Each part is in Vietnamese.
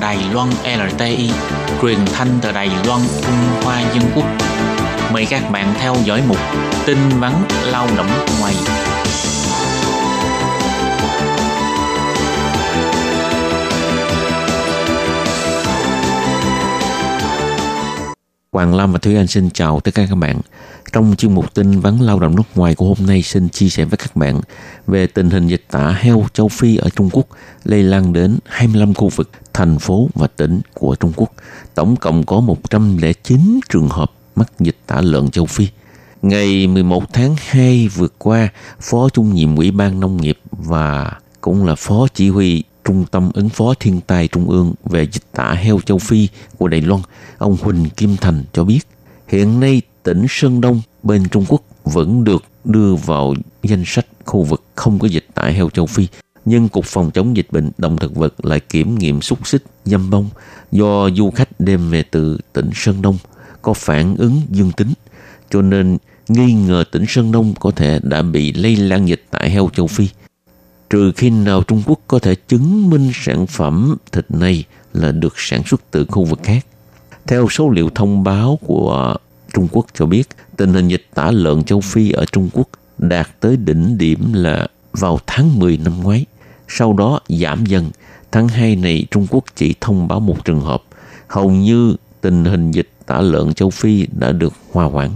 Đài Loan LTI, truyền thanh từ Đài Loan, Trung Hoa Dân Quốc. Mời các bạn theo dõi mục tin vắn lao động ngoài. Hoàng Lâm và Thúy Anh xin chào tất cả các bạn. Trong chương mục tin vắn lao động nước ngoài của hôm nay xin chia sẻ với các bạn về tình hình dịch tả heo châu Phi ở Trung Quốc lây lan đến 25 khu vực, thành phố và tỉnh của Trung Quốc. Tổng cộng có 109 trường hợp mắc dịch tả lợn châu Phi. Ngày 11 tháng 2 vừa qua, Phó Trung nhiệm Ủy ban Nông nghiệp và cũng là Phó Chỉ huy Trung tâm ứng phó thiên tai Trung ương về dịch tả heo châu Phi của Đài Loan, ông Huỳnh Kim Thành cho biết, hiện nay tỉnh Sơn Đông bên Trung Quốc vẫn được đưa vào danh sách khu vực không có dịch tả heo châu Phi. Nhưng Cục Phòng chống dịch bệnh động thực vật lại kiểm nghiệm xúc xích dâm bông do du khách đem về từ tỉnh Sơn Đông có phản ứng dương tính. Cho nên nghi ngờ tỉnh Sơn Đông có thể đã bị lây lan dịch tả heo châu Phi. Trừ khi nào Trung Quốc có thể chứng minh sản phẩm thịt này là được sản xuất từ khu vực khác. Theo số liệu thông báo của Trung Quốc cho biết tình hình dịch tả lợn châu Phi ở Trung Quốc đạt tới đỉnh điểm là vào tháng 10 năm ngoái. Sau đó giảm dần. Tháng 2 này Trung Quốc chỉ thông báo một trường hợp. Hầu như tình hình dịch tả lợn châu Phi đã được hòa hoãn.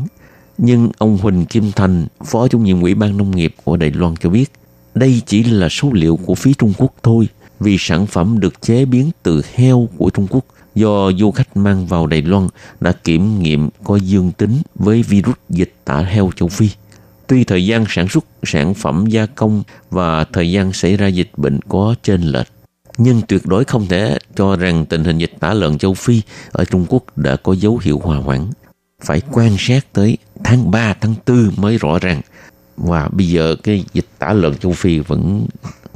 Nhưng ông Huỳnh Kim Thành, Phó Chủ nhiệm Ủy ban Nông nghiệp của Đài Loan cho biết, đây chỉ là số liệu của phía Trung Quốc thôi, vì sản phẩm được chế biến từ heo của Trung Quốc do du khách mang vào Đài Loan đã kiểm nghiệm có dương tính với virus dịch tả heo châu Phi. Tuy thời gian sản xuất sản phẩm gia công và thời gian xảy ra dịch bệnh có trên lệch, nhưng tuyệt đối không thể cho rằng tình hình dịch tả lợn châu Phi ở Trung Quốc đã có dấu hiệu hòa hoãn. Phải quan sát tới tháng 3, tháng 4 mới rõ ràng. Và bây giờ cái dịch tả lợn châu Phi vẫn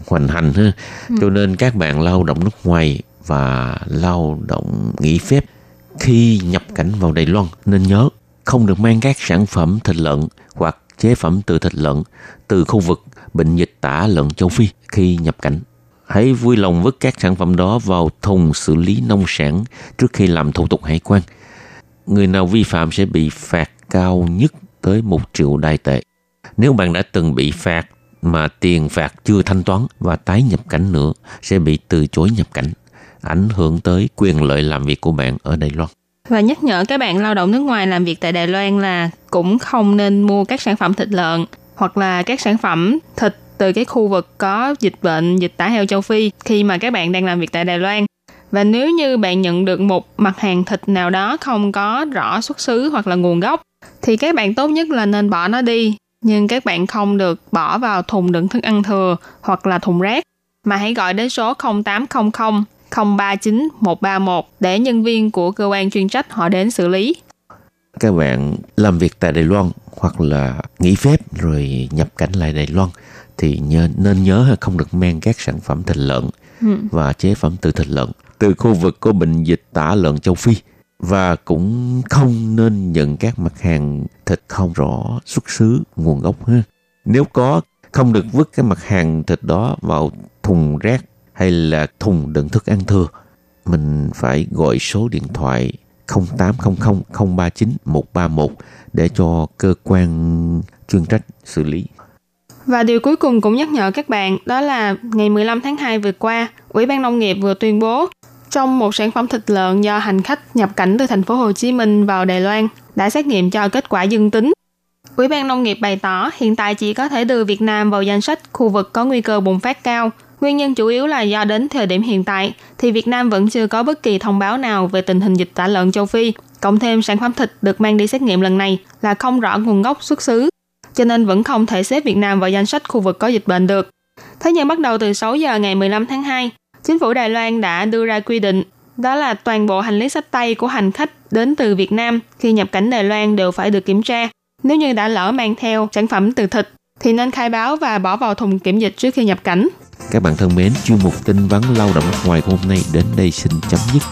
hoành hành ha. Ừ. Cho nên các bạn lao động nước ngoài và lao động nghỉ phép khi nhập cảnh vào Đài Loan nên nhớ không được mang các sản phẩm thịt lợn hoặc chế phẩm từ thịt lợn từ khu vực bệnh dịch tả lợn châu Phi khi nhập cảnh. Hãy vui lòng vứt các sản phẩm đó vào thùng xử lý nông sản trước khi làm thủ tục hải quan. Người nào vi phạm sẽ bị phạt cao nhất tới một triệu đài tệ. Nếu bạn đã từng bị phạt mà tiền phạt chưa thanh toán và tái nhập cảnh nữa, sẽ bị từ chối nhập cảnh, ảnh hưởng tới quyền lợi làm việc của bạn ở Đài Loan. Và nhắc nhở các bạn lao động nước ngoài làm việc tại Đài Loan là cũng không nên mua các sản phẩm thịt lợn hoặc là các sản phẩm thịt từ cái khu vực có dịch bệnh, dịch tả heo châu Phi khi mà các bạn đang làm việc tại Đài Loan. Và nếu như bạn nhận được một mặt hàng thịt nào đó không có rõ xuất xứ hoặc là nguồn gốc, thì các bạn tốt nhất là nên bỏ nó đi. Nhưng các bạn không được bỏ vào thùng đựng thức ăn thừa hoặc là thùng rác mà hãy gọi đến số 0800 039 131 để nhân viên của cơ quan chuyên trách họ đến xử lý. Các bạn làm việc tại Đài Loan hoặc là nghỉ phép rồi nhập cảnh lại Đài Loan thì nhớ, nên nhớ không được mang các sản phẩm thịt lợn ừ. và chế phẩm từ thịt lợn từ khu vực có bệnh dịch tả lợn châu Phi và cũng không nên nhận các mặt hàng thịt không rõ xuất xứ nguồn gốc ha. Nếu có không được vứt cái mặt hàng thịt đó vào thùng rác hay là thùng đựng thức ăn thừa mình phải gọi số điện thoại 0800 039 131 để cho cơ quan chuyên trách xử lý. Và điều cuối cùng cũng nhắc nhở các bạn đó là ngày 15 tháng 2 vừa qua, Ủy ban Nông nghiệp vừa tuyên bố trong một sản phẩm thịt lợn do hành khách nhập cảnh từ thành phố Hồ Chí Minh vào Đài Loan đã xét nghiệm cho kết quả dương tính. Ủy ban Nông nghiệp bày tỏ hiện tại chỉ có thể đưa Việt Nam vào danh sách khu vực có nguy cơ bùng phát cao Nguyên nhân chủ yếu là do đến thời điểm hiện tại thì Việt Nam vẫn chưa có bất kỳ thông báo nào về tình hình dịch tả lợn châu Phi. Cộng thêm sản phẩm thịt được mang đi xét nghiệm lần này là không rõ nguồn gốc xuất xứ, cho nên vẫn không thể xếp Việt Nam vào danh sách khu vực có dịch bệnh được. Thế nhưng bắt đầu từ 6 giờ ngày 15 tháng 2, chính phủ Đài Loan đã đưa ra quy định đó là toàn bộ hành lý sách tay của hành khách đến từ Việt Nam khi nhập cảnh Đài Loan đều phải được kiểm tra. Nếu như đã lỡ mang theo sản phẩm từ thịt thì nên khai báo và bỏ vào thùng kiểm dịch trước khi nhập cảnh. Các bạn thân mến, chuyên mục tin vắn lao động nước ngoài hôm nay đến đây xin chấm dứt.